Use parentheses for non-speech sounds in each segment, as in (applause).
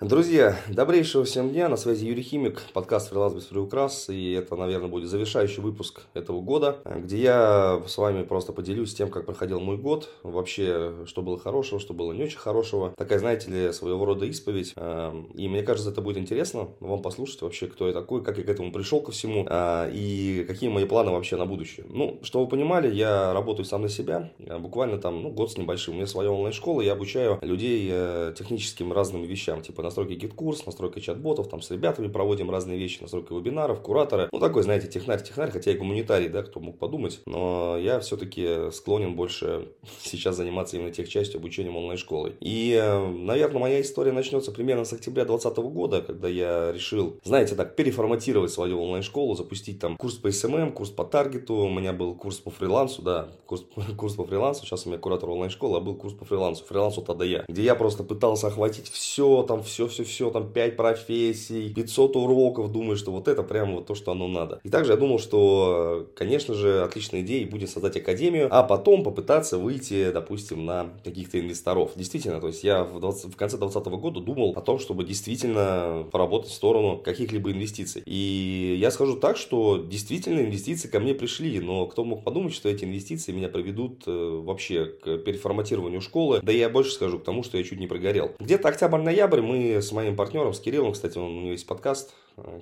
Друзья, добрейшего всем дня, на связи Юрий Химик, подкаст «Фриланс без приукрас», и это, наверное, будет завершающий выпуск этого года, где я с вами просто поделюсь тем, как проходил мой год, вообще, что было хорошего, что было не очень хорошего, такая, знаете ли, своего рода исповедь, эм, и мне кажется, это будет интересно вам послушать вообще, кто я такой, как я к этому пришел ко всему, э, и какие мои планы вообще на будущее. Ну, чтобы вы понимали, я работаю сам на себя, буквально там, ну, год с небольшим, у меня своя онлайн-школа, я обучаю людей э, техническим разным вещам, типа настройки GetCourse, настройка чат-ботов, там с ребятами проводим разные вещи, настройка вебинаров, кураторы. Ну, такой, знаете, технарь-технарь, хотя и гуманитарий, да, кто мог подумать. Но я все-таки склонен больше (laughs) сейчас заниматься именно тех частью обучением онлайн-школы. И, э, наверное, моя история начнется примерно с октября 2020 года, когда я решил, знаете, так, переформатировать свою онлайн-школу, запустить там курс по SMM, курс по таргету, у меня был курс по фрилансу, да, курс, (laughs) курс по фрилансу, сейчас у меня куратор онлайн-школы, а был курс по фрилансу, фрилансу тогда я, где я просто пытался охватить все, там, все, все, все, там 5 профессий, 500 уроков, думаю, что вот это прямо вот то, что оно надо. И также я думал, что, конечно же, отличной идеей будет создать академию, а потом попытаться выйти, допустим, на каких-то инвесторов. Действительно, то есть я в, 20, в конце 2020 года думал о том, чтобы действительно поработать в сторону каких-либо инвестиций. И я скажу так, что действительно инвестиции ко мне пришли, но кто мог подумать, что эти инвестиции меня приведут э, вообще к переформатированию школы, да я больше скажу к тому, что я чуть не прогорел. Где-то октябрь-ноябрь мы с моим партнером, с Кириллом, кстати, он, у него есть подкаст,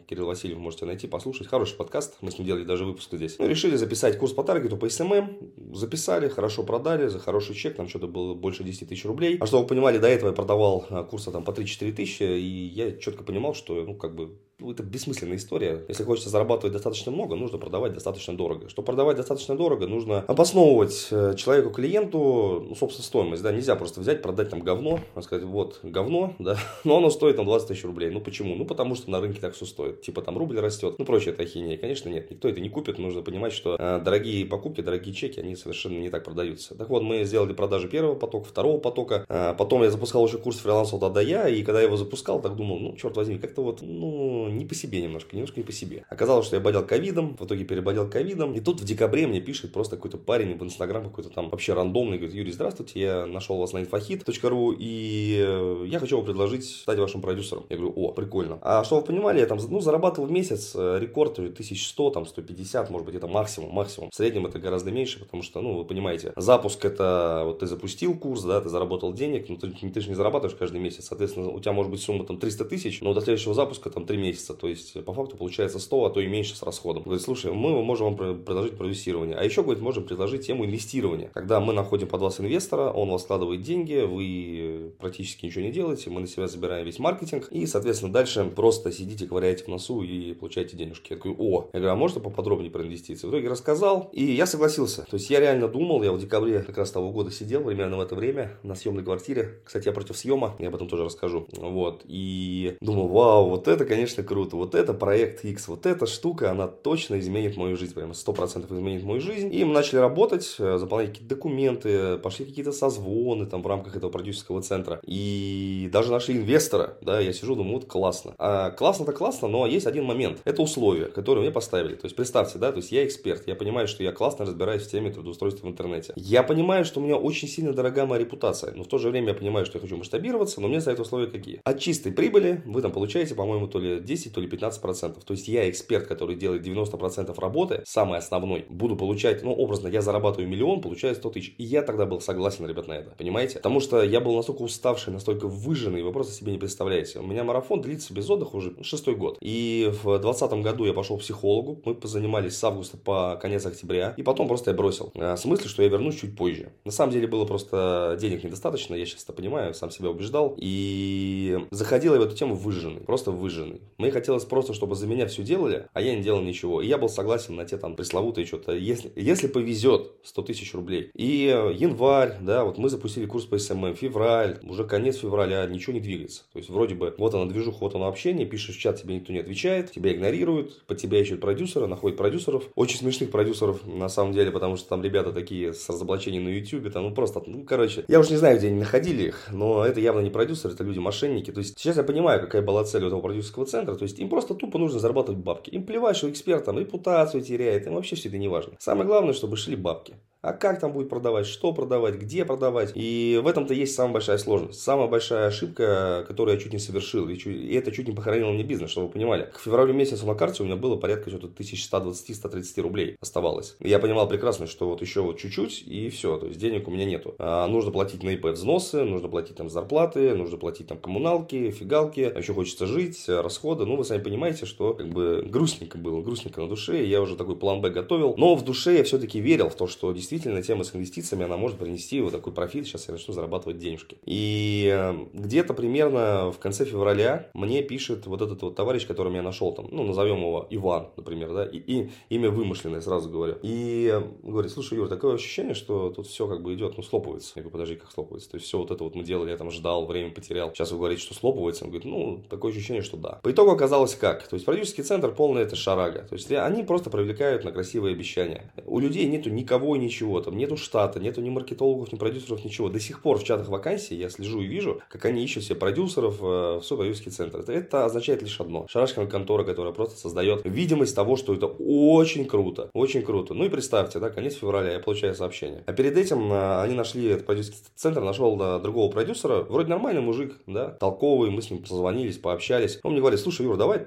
Кирилл Васильев можете найти, послушать. Хороший подкаст, мы с ним делали даже выпуск здесь. Ну, решили записать курс по таргету, по SMM. Записали, хорошо продали, за хороший чек, там что-то было больше 10 тысяч рублей. А чтобы вы понимали, до этого я продавал курсы там по 3-4 тысячи, и я четко понимал, что, ну, как бы, ну, это бессмысленная история. Если хочется зарабатывать достаточно много, нужно продавать достаточно дорого. Чтобы продавать достаточно дорого, нужно обосновывать э, человеку, клиенту, ну, собственно, стоимость. Да, нельзя просто взять, продать там говно, сказать, вот, говно, (laughs) да, но оно стоит там 20 тысяч рублей. Ну, почему? Ну, потому что на рынке так все стоит. Типа там рубль растет, ну, прочее это ахинея. Конечно, нет, никто это не купит. Нужно понимать, что э, дорогие покупки, дорогие чеки, они совершенно не так продаются. Так вот, мы сделали продажи первого потока, второго потока. Э, потом я запускал уже курс фриланса да я, и когда я его запускал, так думал, ну, черт возьми, как-то вот, ну, не по себе немножко немножко, не по себе. Оказалось, что я болел ковидом, в итоге переболел ковидом. И тут в декабре мне пишет просто какой-то парень в Инстаграм, какой-то там вообще рандомный, говорит, Юрий, здравствуйте, я нашел вас на infохит.ru и э, я хочу вам предложить стать вашим продюсером. Я говорю, о, прикольно. А что вы понимали, я там, ну, зарабатывал в месяц э, рекорд 1100, там, 150, может быть, это максимум, максимум. В среднем это гораздо меньше, потому что, ну, вы понимаете, запуск это, вот ты запустил курс, да, ты заработал денег, но ты, ты же не зарабатываешь каждый месяц, соответственно, у тебя может быть сумма там 300 тысяч, но до следующего запуска там 3 месяца, то есть по факту получается 100, а то и меньше с расходом. Говорит, слушай, мы можем вам предложить продюсирование. А еще, говорит, можем предложить тему инвестирования. Когда мы находим под вас инвестора, он вас складывает деньги, вы практически ничего не делаете, мы на себя забираем весь маркетинг, и, соответственно, дальше просто сидите, ковыряете в носу и получаете денежки. Я такой, о, я говорю, а можно поподробнее про инвестиции? В итоге рассказал, и я согласился. То есть я реально думал, я в декабре как раз того года сидел, примерно в это время, на съемной квартире. Кстати, я против съема, я об этом тоже расскажу. Вот, и думал, вау, вот это, конечно, круто, вот это проект X, вот эта штука, она точно изменит мою жизнь, прямо 100% изменит мою жизнь. И мы начали работать, э, заполнять какие-то документы, пошли какие-то созвоны там в рамках этого продюсерского центра. И даже нашли инвестора, да, я сижу, думаю, вот классно. А классно-то классно, но есть один момент. Это условия, которые мне поставили. То есть представьте, да, то есть я эксперт, я понимаю, что я классно разбираюсь в теме трудоустройства в интернете. Я понимаю, что у меня очень сильно дорога моя репутация, но в то же время я понимаю, что я хочу масштабироваться, но мне за это условия какие? От чистой прибыли вы там получаете, по-моему, то ли 10, то ли 15 процентов. То есть я эксперт, который делает 90% работы, самый основной, буду получать, ну, образно, я зарабатываю миллион, получаю 100 тысяч. И я тогда был согласен, ребят, на это. Понимаете? Потому что я был настолько уставший, настолько выжженный, вы просто себе не представляете. У меня марафон длится без отдыха уже шестой год. И в 2020 году я пошел к психологу, мы позанимались с августа по конец октября, и потом просто я бросил. А, в смысле, что я вернусь чуть позже. На самом деле было просто денег недостаточно, я сейчас это понимаю, сам себя убеждал. И заходил я в эту тему выжженный, просто выжженный. Мне хотелось просто, чтобы за меня все делали, а я не делал ничего. И я был согласен на те там пресловутые что-то, если, если повезет, 100 тысяч рублей. И январь, да, вот мы запустили курс по SMM, февраль, уже конец февраля, ничего не двигается. То есть вроде бы вот она движуха, вот оно общение, пишешь в чат, тебе никто не отвечает, тебя игнорируют, под тебя ищут продюсера, находят продюсеров, очень смешных продюсеров на самом деле, потому что там ребята такие с разоблачением на YouTube, там, ну просто, ну короче, я уже не знаю, где они находили их, но это явно не продюсеры, это люди мошенники. То есть сейчас я понимаю, какая была цель у этого продюсерского центра, то есть им просто тупо нужно зарабатывать бабки. Им плевать, что эксперт там репутацию теряет, им вообще все это не важно. Самое главное, чтобы шли бабки. А как там будет продавать, что продавать, где продавать. И в этом-то есть самая большая сложность. Самая большая ошибка, которую я чуть не совершил. И это чуть не похоронило мне бизнес, чтобы вы понимали. К февралю месяцу на карте у меня было порядка что-то 1120-130 рублей оставалось. И я понимал прекрасно, что вот еще вот чуть-чуть и все. То есть денег у меня нету. А нужно платить на ИП взносы, нужно платить там зарплаты, нужно платить там коммуналки, фигалки. А еще хочется жить, расходы. Ну, вы сами понимаете, что как бы грустненько было, грустненько на душе. Я уже такой план Б готовил. Но в душе я все-таки верил в то, что действительно действительно тема с инвестициями, она может принести вот такой профит, сейчас я начну зарабатывать денежки. И э, где-то примерно в конце февраля мне пишет вот этот вот товарищ, которого я нашел там, ну, назовем его Иван, например, да, и, и имя вымышленное, сразу говорю. И э, говорит, слушай, Юр, такое ощущение, что тут все как бы идет, ну, слопывается. Я говорю, подожди, как слопывается? То есть все вот это вот мы делали, я там ждал, время потерял. Сейчас вы говорите, что слопывается. Он говорит, ну, такое ощущение, что да. По итогу оказалось как? То есть продюсерский центр полный это шарага. То есть они просто привлекают на красивые обещания. У людей нету никого и ничего ничего, там нету штата, нету ни маркетологов, ни продюсеров, ничего. До сих пор в чатах вакансий я слежу и вижу, как они ищут себе продюсеров э, в свой центр. Это, означает лишь одно. Шарашкина контора, которая просто создает видимость того, что это очень круто, очень круто. Ну и представьте, да, конец февраля, я получаю сообщение. А перед этим э, они нашли этот продюсерский центр, нашел э, другого продюсера, вроде нормальный мужик, да, толковый, мы с ним позвонились, пообщались. Он мне говорит, слушай, Юр, давай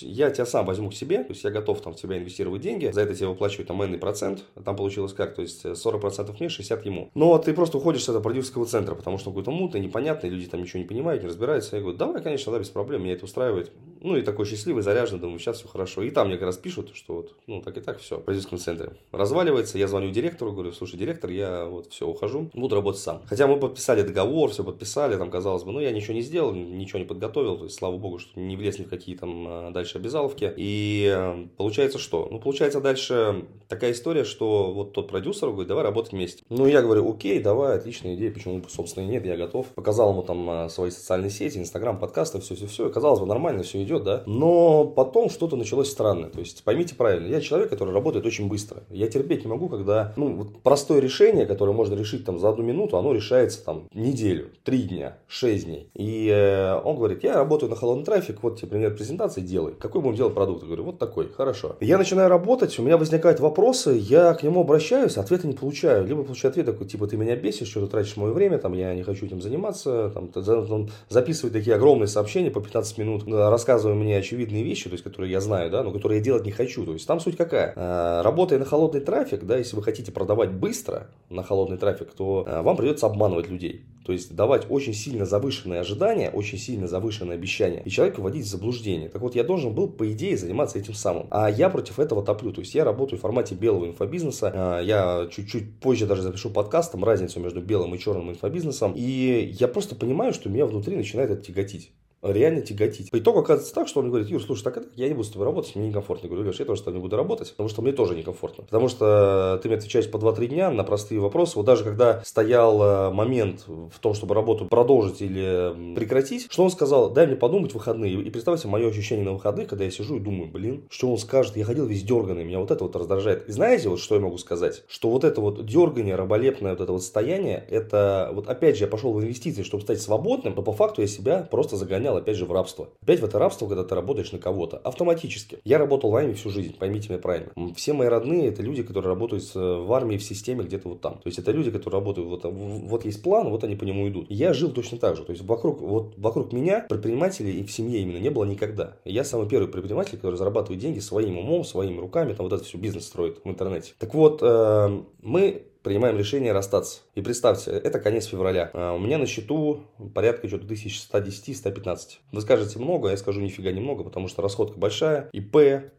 я тебя сам возьму к себе, то есть я готов там в тебя инвестировать деньги, за это тебе выплачиваю там энный процент, там получилось как, то есть 40% мне, 60% ему. Но ты просто уходишь с этого продюсерского центра, потому что какой-то мутный, непонятный, люди там ничего не понимают, не разбираются. Я говорю, давай, конечно, да, без проблем, меня это устраивает. Ну и такой счастливый, заряженный, думаю, сейчас все хорошо. И там мне как раз пишут, что вот, ну так и так все, в продюсерском центре. Разваливается, я звоню директору, говорю, слушай, директор, я вот все, ухожу, буду работать сам. Хотя мы подписали договор, все подписали, там казалось бы, ну я ничего не сделал, ничего не подготовил, то есть слава богу, что не влез ни в какие там а, дальше обязаловки. И э, получается что? Ну получается дальше такая история, что вот тот продюсер говорит, давай работать вместе. Ну, я говорю, окей, давай, отличная идея, почему, собственно, и нет, я готов. Показал ему там а, свои социальные сети, инстаграм, подкасты, все-все-все. Казалось бы, нормально все идет, да. Но потом что-то началось странное. То есть, поймите правильно, я человек, который работает очень быстро. Я терпеть не могу, когда, ну, вот простое решение, которое можно решить там за одну минуту, оно решается там неделю, три дня, шесть дней. И э, он говорит, я работаю на холодный трафик, вот тебе пример презентации, делай. Какой будем делать продукт? Я говорю, вот такой, хорошо. Я начинаю работать, у меня возникают вопросы, я к нему обращаюсь, ответа не получаю. Либо получаю ответ такой, типа, ты меня бесишь, что ты тратишь мое время, там, я не хочу этим заниматься, там, он записывает такие огромные сообщения по 15 минут, рассказывая мне очевидные вещи, то есть, которые я знаю, да, но которые я делать не хочу. То есть, там суть какая? А, работая на холодный трафик, да, если вы хотите продавать быстро на холодный трафик, то а, вам придется обманывать людей. То есть давать очень сильно завышенные ожидания, очень сильно завышенные обещания, и человека вводить в заблуждение. Так вот, я должен был, по идее, заниматься этим самым. А я против этого топлю. То есть я работаю в формате белого инфобизнеса. А, я чуть-чуть позже даже запишу подкаст, там разницу между белым и черным инфобизнесом. И я просто понимаю, что меня внутри начинает это тяготить реально тяготить. По итогу оказывается так, что он говорит, Юр, слушай, так я не буду с тобой работать, мне некомфортно. Я говорю, Леш, я тоже с тобой не буду работать, потому что мне тоже некомфортно. Потому что ты мне отвечаешь по 2-3 дня на простые вопросы. Вот даже когда стоял э, момент в том, чтобы работу продолжить или прекратить, что он сказал, дай мне подумать выходные. И представьте мое ощущение на выходных, когда я сижу и думаю, блин, что он скажет, я ходил весь дерганный, меня вот это вот раздражает. И знаете, вот что я могу сказать? Что вот это вот дергание, раболепное вот это вот состояние, это вот опять же я пошел в инвестиции, чтобы стать свободным, но по факту я себя просто загонял опять же, в рабство. Опять в это рабство, когда ты работаешь на кого-то. Автоматически. Я работал в армии всю жизнь, поймите меня правильно. Все мои родные, это люди, которые работают в армии, в системе где-то вот там. То есть, это люди, которые работают, вот, вот есть план, вот они по нему идут. я жил точно так же. То есть, вокруг, вот, вокруг меня предпринимателей и в семье именно не было никогда. Я самый первый предприниматель, который зарабатывает деньги своим умом, своими руками, там вот это все бизнес строит в интернете. Так вот, э, мы принимаем решение расстаться. И представьте, это конец февраля. А у меня на счету порядка что-то 110-115. Вы скажете много, я скажу нифига немного, потому что расходка большая. ИП,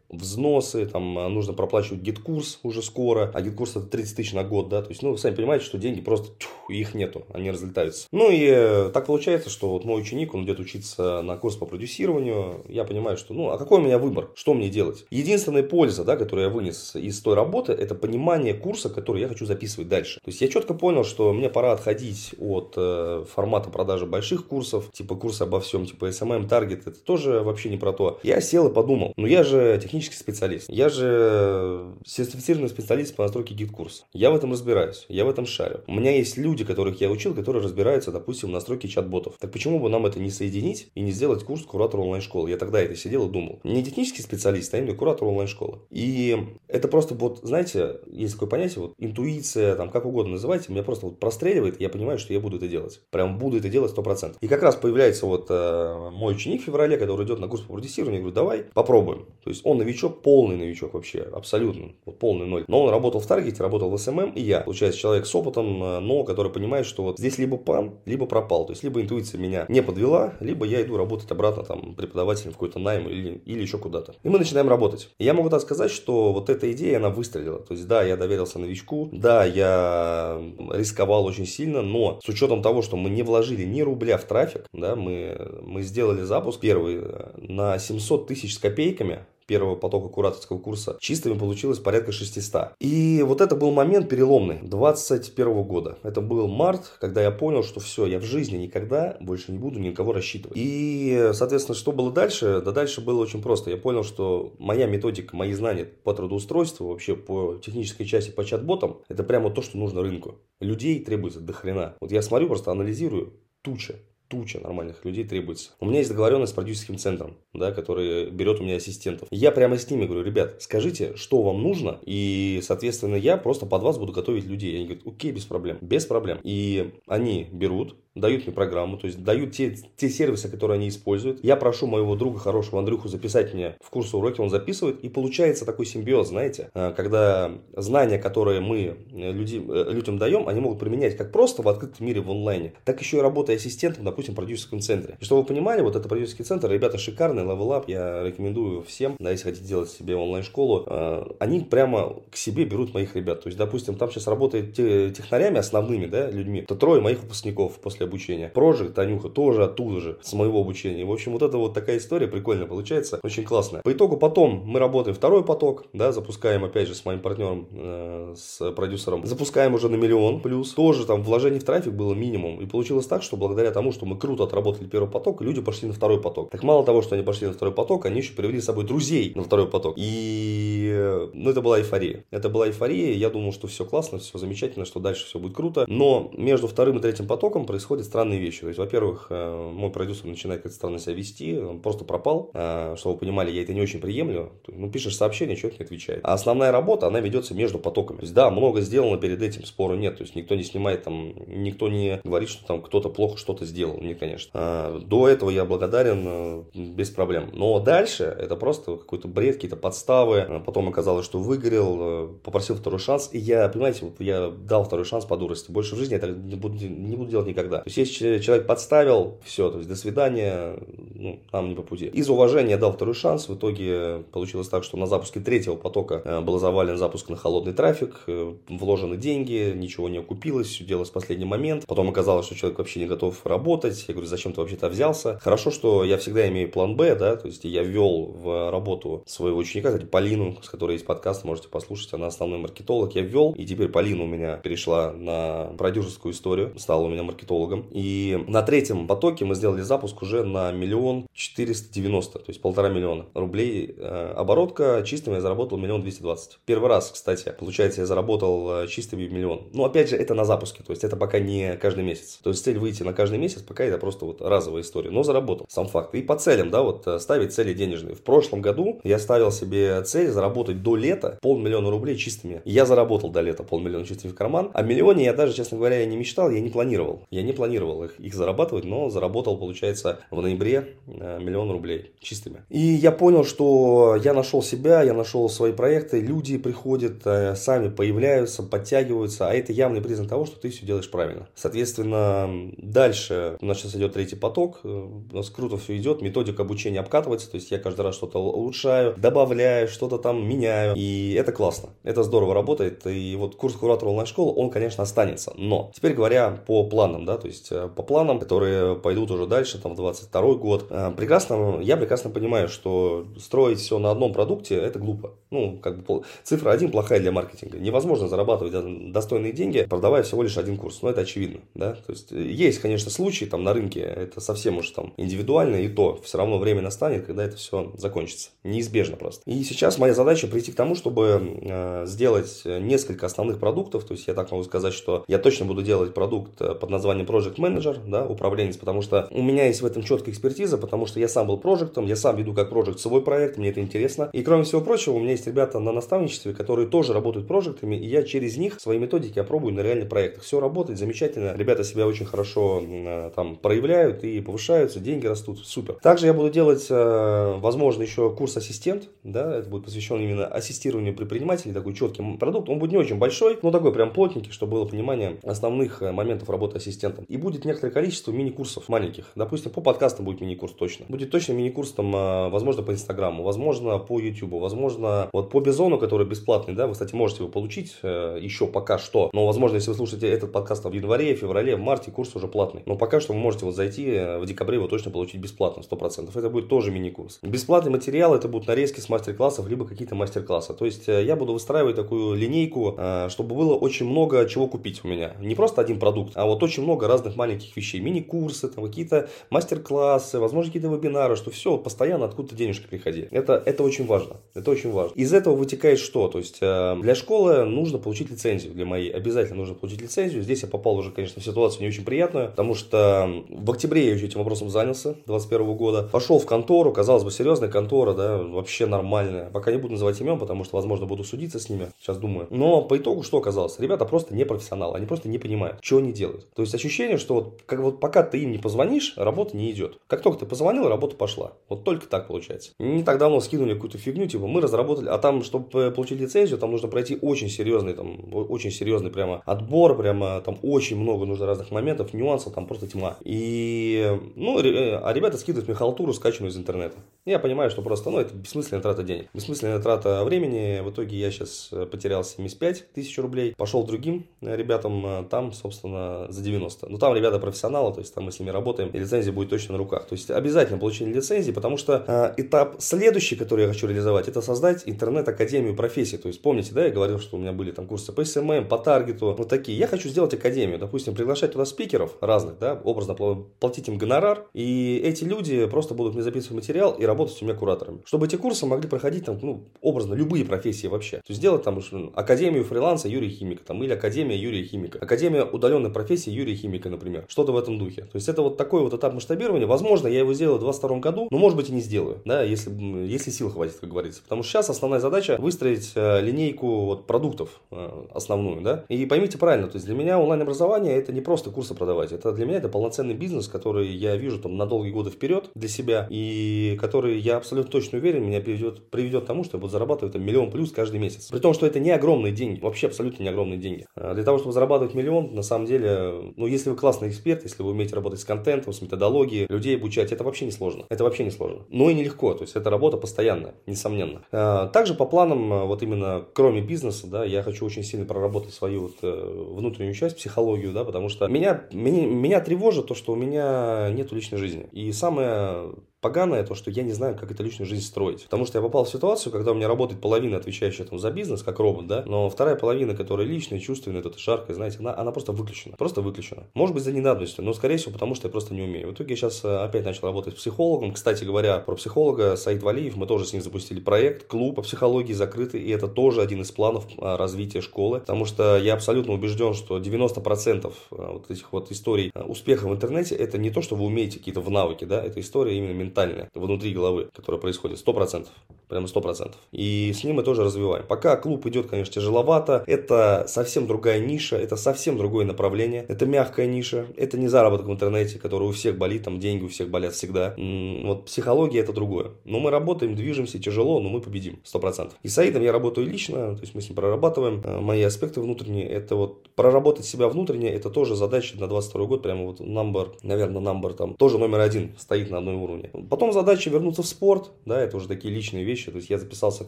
взносы, там а, нужно проплачивать GetCourse уже скоро, а GetCourse это 30 тысяч на год, да, то есть, ну, вы сами понимаете, что деньги просто, тьфу, их нету, они разлетаются. Ну, и э, так получается, что вот мой ученик, он идет учиться на курс по продюсированию, я понимаю, что, ну, а какой у меня выбор, что мне делать? Единственная польза, да, которую я вынес из той работы, это понимание курса, который я хочу записывать дальше. То есть я четко понял, что мне пора отходить от э, формата продажи больших курсов, типа курса обо всем, типа SMM, Target, это тоже вообще не про то. Я сел и подумал, ну я же технический специалист, я же сертифицированный специалист по настройке GetCourse а. Я в этом разбираюсь, я в этом шарю. У меня есть люди, которых я учил, которые разбираются, допустим, в настройке чат-ботов. Так почему бы нам это не соединить и не сделать курс куратора онлайн-школы? Я тогда это сидел и думал. Не технический специалист, а именно куратор онлайн-школы. И это просто вот, знаете, есть такое понятие, вот интуиция, там, как угодно называйте, меня просто вот простреливает, и я понимаю, что я буду это делать. Прям буду это делать 100%. И как раз появляется вот э, мой ученик в феврале, который идет на курс по продюсированию, я говорю, давай попробуем. То есть он новичок, полный новичок вообще, абсолютно, вот полный ноль. Но он работал в Таргете, работал в SMM, и я. Получается, человек с опытом, э, но который понимает, что вот здесь либо пан, либо пропал. То есть, либо интуиция меня не подвела, либо я иду работать обратно там преподавателем в какой-то найм или, или еще куда-то. И мы начинаем работать. И я могу так сказать, что вот эта идея, она выстрелила. То есть, да, я доверился новичку, да, я рисковал очень сильно, но с учетом того, что мы не вложили ни рубля в трафик, да, мы, мы сделали запуск первый э, на 700 тысяч с копейками, первого потока кураторского курса, чистыми получилось порядка 600. И вот это был момент переломный 21 года. Это был март, когда я понял, что все, я в жизни никогда больше не буду никого рассчитывать. И, соответственно, что было дальше? Да дальше было очень просто. Я понял, что моя методика, мои знания по трудоустройству, вообще по технической части, по чат-ботам, это прямо то, что нужно рынку. Людей требуется до хрена. Вот я смотрю, просто анализирую, туча туча нормальных людей требуется. У меня есть договоренность с продюсерским центром, да, который берет у меня ассистентов. Я прямо с ними говорю, ребят, скажите, что вам нужно, и, соответственно, я просто под вас буду готовить людей. Они говорят, окей, без проблем, без проблем. И они берут, дают мне программу, то есть дают те, те сервисы, которые они используют. Я прошу моего друга хорошего Андрюху записать мне в курс уроки, он записывает, и получается такой симбиоз, знаете, а, когда знания, которые мы э, люди, э, людям даем, они могут применять как просто в открытом мире в онлайне, так еще и работая ассистентом, допустим, продюсерском центре. И чтобы вы понимали, вот это продюсерский центр, ребята шикарные, Level Up, я рекомендую всем, да, если хотите делать себе онлайн-школу, а, они прямо к себе берут моих ребят. То есть, допустим, там сейчас работает технарями основными, да, людьми, то трое моих выпускников после обучения. Прожиг, Танюха тоже оттуда же, с моего обучения. В общем, вот это вот такая история прикольная получается, очень классная. По итогу потом мы работаем второй поток, да, запускаем опять же с моим партнером, э, с продюсером, запускаем уже на миллион плюс. Тоже там вложений в трафик было минимум. И получилось так, что благодаря тому, что мы круто отработали первый поток, люди пошли на второй поток. Так мало того, что они пошли на второй поток, они еще привели с собой друзей на второй поток. И, э, ну, это была эйфория. Это была эйфория, я думал, что все классно, все замечательно, что дальше все будет круто. Но между вторым и третьим потоком происходят странные вещи. То есть, во-первых, э, мой продюсер начинает как-то странно себя вести, он просто пропал. Э, чтобы вы понимали, я это не очень приемлю. Ну, пишешь сообщение, человек не отвечает. А основная работа, она ведется между потоками. То есть, да, много сделано перед этим, спору нет. То есть, никто не снимает там, никто не говорит, что там кто-то плохо что-то сделал. Нет, конечно. Э, до этого я благодарен без проблем. Но дальше это просто какой-то бред, какие-то подставы. Потом оказалось, что выгорел, попросил второй шанс. И я, понимаете, вот я дал второй шанс по дурости. Больше в жизни я это не буду, не буду делать никогда. То есть, есть человек подставил, все, то есть до свидания, ну, нам не по пути. Из уважения дал второй шанс, в итоге получилось так, что на запуске третьего потока э, был завален запуск на холодный трафик, э, вложены деньги, ничего не окупилось, все делалось в последний момент. Потом оказалось, что человек вообще не готов работать. Я говорю, зачем ты вообще-то взялся? Хорошо, что я всегда имею план Б, да, то есть я ввел в работу своего ученика, кстати, Полину, с которой есть подкаст, можете послушать, она основной маркетолог, я ввел, и теперь Полина у меня перешла на продюсерскую историю, стала у меня маркетологом. И на третьем потоке мы сделали запуск уже на миллион четыреста девяносто, то есть полтора миллиона рублей. Э, оборотка чистыми я заработал миллион двести двадцать. Первый раз, кстати, получается, я заработал э, чистыми миллион. Но опять же, это на запуске, то есть это пока не каждый месяц. То есть цель выйти на каждый месяц, пока это просто вот разовая история. Но заработал, сам факт. И по целям, да, вот э, ставить цели денежные. В прошлом году я ставил себе цель заработать до лета полмиллиона рублей чистыми. Я заработал до лета полмиллиона чистыми в карман. О миллионе я даже, честно говоря, не мечтал, я не планировал. Я не планировал их, их зарабатывать, но заработал, получается, в ноябре э, миллион рублей чистыми. И я понял, что я нашел себя, я нашел свои проекты, люди приходят, э, сами появляются, подтягиваются, а это явный признак того, что ты все делаешь правильно. Соответственно, дальше у нас сейчас идет третий поток, э, у нас круто все идет, методика обучения обкатывается, то есть я каждый раз что-то улучшаю, добавляю, что-то там меняю, и это классно, это здорово работает, и вот курс куратора онлайн-школы, он, конечно, останется, но теперь говоря по планам, да, то есть э, по планам, которые пойдут уже дальше, там, в 22 год. Э, прекрасно, я прекрасно понимаю, что строить все на одном продукте, это глупо. Ну, как бы цифра один плохая для маркетинга. Невозможно зарабатывать достойные деньги, продавая всего лишь один курс. Ну, это очевидно, да. То есть, есть, конечно, случаи там на рынке, это совсем уж там индивидуально, и то все равно время настанет, когда это все закончится. Неизбежно просто. И сейчас моя задача прийти к тому, чтобы э, сделать несколько основных продуктов. То есть, я так могу сказать, что я точно буду делать продукт под названием Project Manager, да, управленец, потому что у меня есть в этом четкая экспертиза, потому что я сам был проектом, я сам веду как проект свой проект, мне это интересно. И кроме всего прочего, у меня есть ребята на наставничестве, которые тоже работают проектами, и я через них свои методики опробую на реальных проектах. Все работает замечательно, ребята себя очень хорошо э, там проявляют и повышаются, деньги растут, супер. Также я буду делать, э, возможно, еще курс ассистент, да, это будет посвящен именно ассистированию предпринимателей, такой четкий продукт, он будет не очень большой, но такой прям плотненький, чтобы было понимание основных э, моментов работы ассистентом. И будет некоторое количество мини-курсов маленьких, допустим, по подкастам будет мини-курс точно. Будет точно мини-курс там, возможно, по Инстаграму, возможно, по Ютубу, возможно, вот по Бизону, который бесплатный, да, вы, кстати, можете его получить э, еще пока что. Но, возможно, если вы слушаете этот подкаст в январе, феврале, в марте, курс уже платный. Но пока что вы можете вот зайти, э, в декабре его точно получить бесплатно, 100%. Это будет тоже мини-курс. Бесплатный материал, это будут нарезки с мастер-классов, либо какие-то мастер-классы. То есть, э, я буду выстраивать такую линейку, э, чтобы было очень много чего купить у меня. Не просто один продукт, а вот очень много разных маленьких вещей. Мини-курсы, там какие-то мастер-классы, возможно, какие-то вебинары, что все постоянно откуда-то денежки приходили. Это, это очень важно. Это очень важно. Из этого вытекает что? То есть для школы нужно получить лицензию. Для моей обязательно нужно получить лицензию. Здесь я попал уже, конечно, в ситуацию не очень приятную, потому что в октябре я уже этим вопросом занялся, 2021 года. Пошел в контору, казалось бы, серьезная контора, да, вообще нормальная. Пока не буду называть имен, потому что, возможно, буду судиться с ними. Сейчас думаю. Но по итогу что оказалось? Ребята просто не профессионалы. Они просто не понимают, что они делают. То есть ощущение, что вот, как вот пока ты им не позвонишь, работа не идет. Как только ты позвонил, работа пошла. Вот только так получается. Не так давно скинули какую-то фигню, типа мы разработали, а там, чтобы получить лицензию, там нужно пройти очень серьезный, там, очень серьезный прямо отбор, прямо там очень много нужно разных моментов, нюансов, там просто тьма. И, ну, а ребята скидывают мне халтуру, скачанную из интернета. Я понимаю, что просто, ну, это бессмысленная трата денег, бессмысленная трата времени. В итоге я сейчас потерял 75 тысяч рублей, пошел другим ребятам, там, собственно, за 90. Ну, там ребята профессионалы, то есть там мы с ними работаем, и лицензия будет точно на руках. То есть обязательно получение лицензии, потому что э, этап следующий, который я хочу реализовать, это создать интернет-академию профессий. То есть помните, да, я говорил, что у меня были там курсы по SMM, по таргету, вот такие. Я хочу сделать академию, допустим, приглашать туда спикеров разных, да, образно платить им гонорар, и эти люди просто будут мне записывать материал и работать у меня кураторами. Чтобы эти курсы могли проходить там, ну, образно, любые профессии вообще. То есть сделать там академию фриланса Юрия Химика, там, или академия Юрия Химика, академия удаленной профессии Юрия Химика, например. Что-то в этом духе. То есть это вот такой вот этап масштабирования. Возможно, я его сделаю в 2022 году, но может быть и не сделаю, да, если, если сил хватит, как говорится. Потому что сейчас основная задача выстроить э, линейку вот, продуктов э, основную, да. И поймите правильно, то есть для меня онлайн-образование это не просто курсы продавать, это для меня это полноценный бизнес, который я вижу там на долгие годы вперед для себя и который я абсолютно точно уверен меня приведет, приведет к тому, что я буду зарабатывать там, миллион плюс каждый месяц. При том, что это не огромные деньги, вообще абсолютно не огромные деньги. А для того, чтобы зарабатывать миллион, на самом деле, ну если вы классный эксперт, если вы умеете работать с контентом, с методологией, людей обучать, это вообще не сложно. Это вообще не сложно. Но и нелегко, то есть это работа постоянная, несомненно. А, также по планам, а, вот именно кроме бизнеса, да, я хочу очень сильно проработать свою вот э, внутреннюю часть, психологию, да, потому что меня, меня, меня тревожит то, что у меня нет личной жизни. И самое поганое то, что я не знаю, как эту личную жизнь строить. Потому что я попал в ситуацию, когда у меня работает половина, отвечающая там, за бизнес, как робот, да, но вторая половина, которая личная, чувственная, это жаркая, знаете, она, она просто выключена. Просто выключена. Может быть, за ненадобностью, но, скорее всего, потому что я просто не умею. В итоге я сейчас э, опять начал работать с психологом. Кстати говоря, про психолога Саид Валиев, мы тоже с ним запустили проект, клуб по психологии закрытый, и это тоже один из планов э, развития школы, потому что я абсолютно убежден, что 90% э, вот этих вот историй успеха в интернете, это не то, что вы умеете какие-то в навыки, да, это история именно ментальная, внутри головы, которая происходит 100%. Прямо 100%. И с ним мы тоже развиваем. Пока клуб идет, конечно, тяжеловато. Это совсем другая ниша, это совсем другое направление. Это мягкая ниша. Это не заработок в интернете, который у всех болит, там деньги у всех болят всегда. Вот психология это другое. Но мы работаем, движемся, тяжело, но мы победим. 100%. И с Аидом я работаю лично, то есть мы с ним прорабатываем э, мои аспекты внутренние. Это вот проработать себя внутренне, это тоже задача на 22 год. Прямо вот number, наверное, number там тоже номер один стоит на одной уровне. Потом задача вернуться в спорт, да, это уже такие личные вещи. То есть я записался в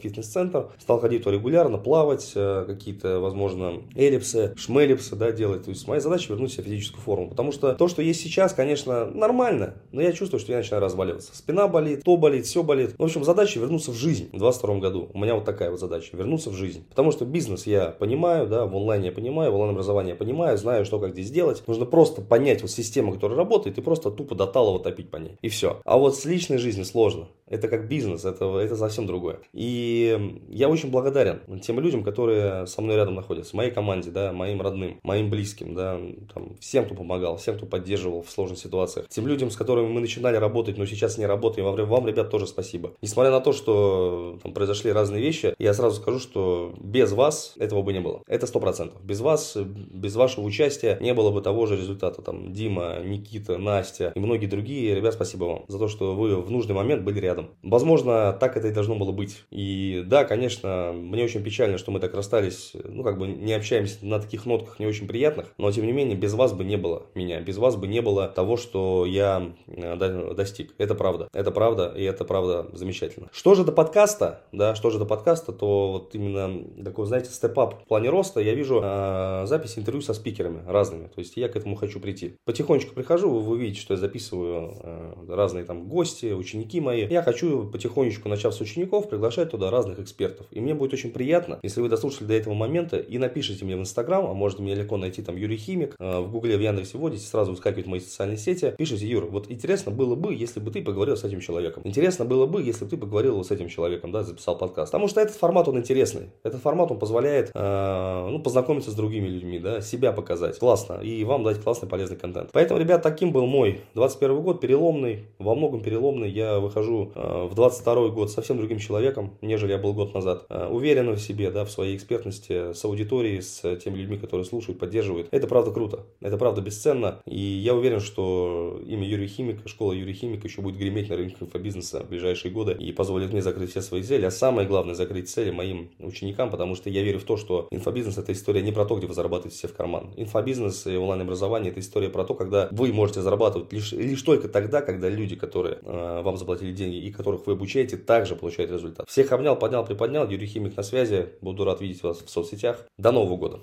фитнес-центр, стал ходить туда регулярно, плавать, э, какие-то, возможно, эллипсы, шмеллипсы, да, делать. То есть моя задача вернуть себе физическую форму. Потому что то, что есть сейчас, конечно, нормально, но я чувствую, что я начинаю разваливаться. Спина болит, то болит, все болит. В общем, задача вернуться в жизнь в 22 году. У меня вот такая вот задача, вернуться в жизнь. Потому что бизнес я понимаю, да, в онлайне я понимаю, в онлайн-образовании я понимаю, знаю, что как здесь делать. Нужно просто понять вот систему, которая работает, и просто тупо до талого топить по ней. И все. А вот с личной жизнью сложно. Это как бизнес, это, это совсем другое. И я очень благодарен тем людям, которые со мной рядом находятся, моей команде, да, моим родным, моим близким, да, там, всем, кто помогал, всем, кто поддерживал в сложных ситуациях. Тем людям, с которыми мы начинали работать, но сейчас не работаем, вам, вам ребят, тоже спасибо. Несмотря на то, что там произошли разные вещи, я сразу скажу, что без вас этого бы не было. Это сто процентов. Без вас, без вашего участия не было бы того же результата. Там Дима, Никита, Настя и многие другие. Ребят, спасибо вам за то, что вы в нужный момент были рядом рядом. Возможно, так это и должно было быть. И да, конечно, мне очень печально, что мы так расстались, ну, как бы не общаемся на таких нотках не очень приятных, но тем не менее, без вас бы не было меня, без вас бы не было того, что я э, достиг. Это правда. Это правда, и это правда замечательно. Что же до подкаста, да, что же до подкаста, то вот именно такой, знаете, степ-ап в плане роста я вижу э, запись интервью со спикерами разными. То есть я к этому хочу прийти. Потихонечку прихожу, вы, вы видите, что я записываю э, разные там гости, ученики мои. Я хочу потихонечку, начав с учеников, приглашать туда разных экспертов. И мне будет очень приятно, если вы дослушали до этого момента и напишите мне в Инстаграм, а можете меня легко найти там Юрий Химик, э, в Гугле, в Яндексе вводите, сразу выскакивают мои социальные сети. Пишите, Юр, вот интересно было бы, если бы ты поговорил с этим человеком. Интересно было бы, если бы ты поговорил с этим человеком, да, записал подкаст. Потому что этот формат, он интересный. Этот формат, он позволяет, э, ну, познакомиться с другими людьми, да, себя показать. Классно. И вам дать классный, полезный контент. Поэтому, ребят, таким был мой 21 год, переломный, во многом переломный. Я выхожу Э, в 22 год совсем другим человеком, нежели я был год назад. Э, уверенным в себе, да, в своей экспертности, с аудиторией, с теми людьми, которые слушают, поддерживают. Это правда круто, это правда бесценно. И я уверен, что имя Юрия Химика, школа Юрия Химика еще будет греметь на рынке инфобизнеса в ближайшие годы и позволит мне закрыть все свои цели. А самое главное, закрыть цели моим ученикам, потому что я верю в то, что инфобизнес это история не про то, где вы зарабатываете все в карман. Инфобизнес и онлайн-образование это история про то, когда вы можете зарабатывать лишь, лишь только тогда, когда люди, которые э, вам заплатили деньги которых вы обучаете, также получают результат. Всех обнял, поднял, приподнял. Юрий Химик на связи. Буду рад видеть вас в соцсетях. До Нового года.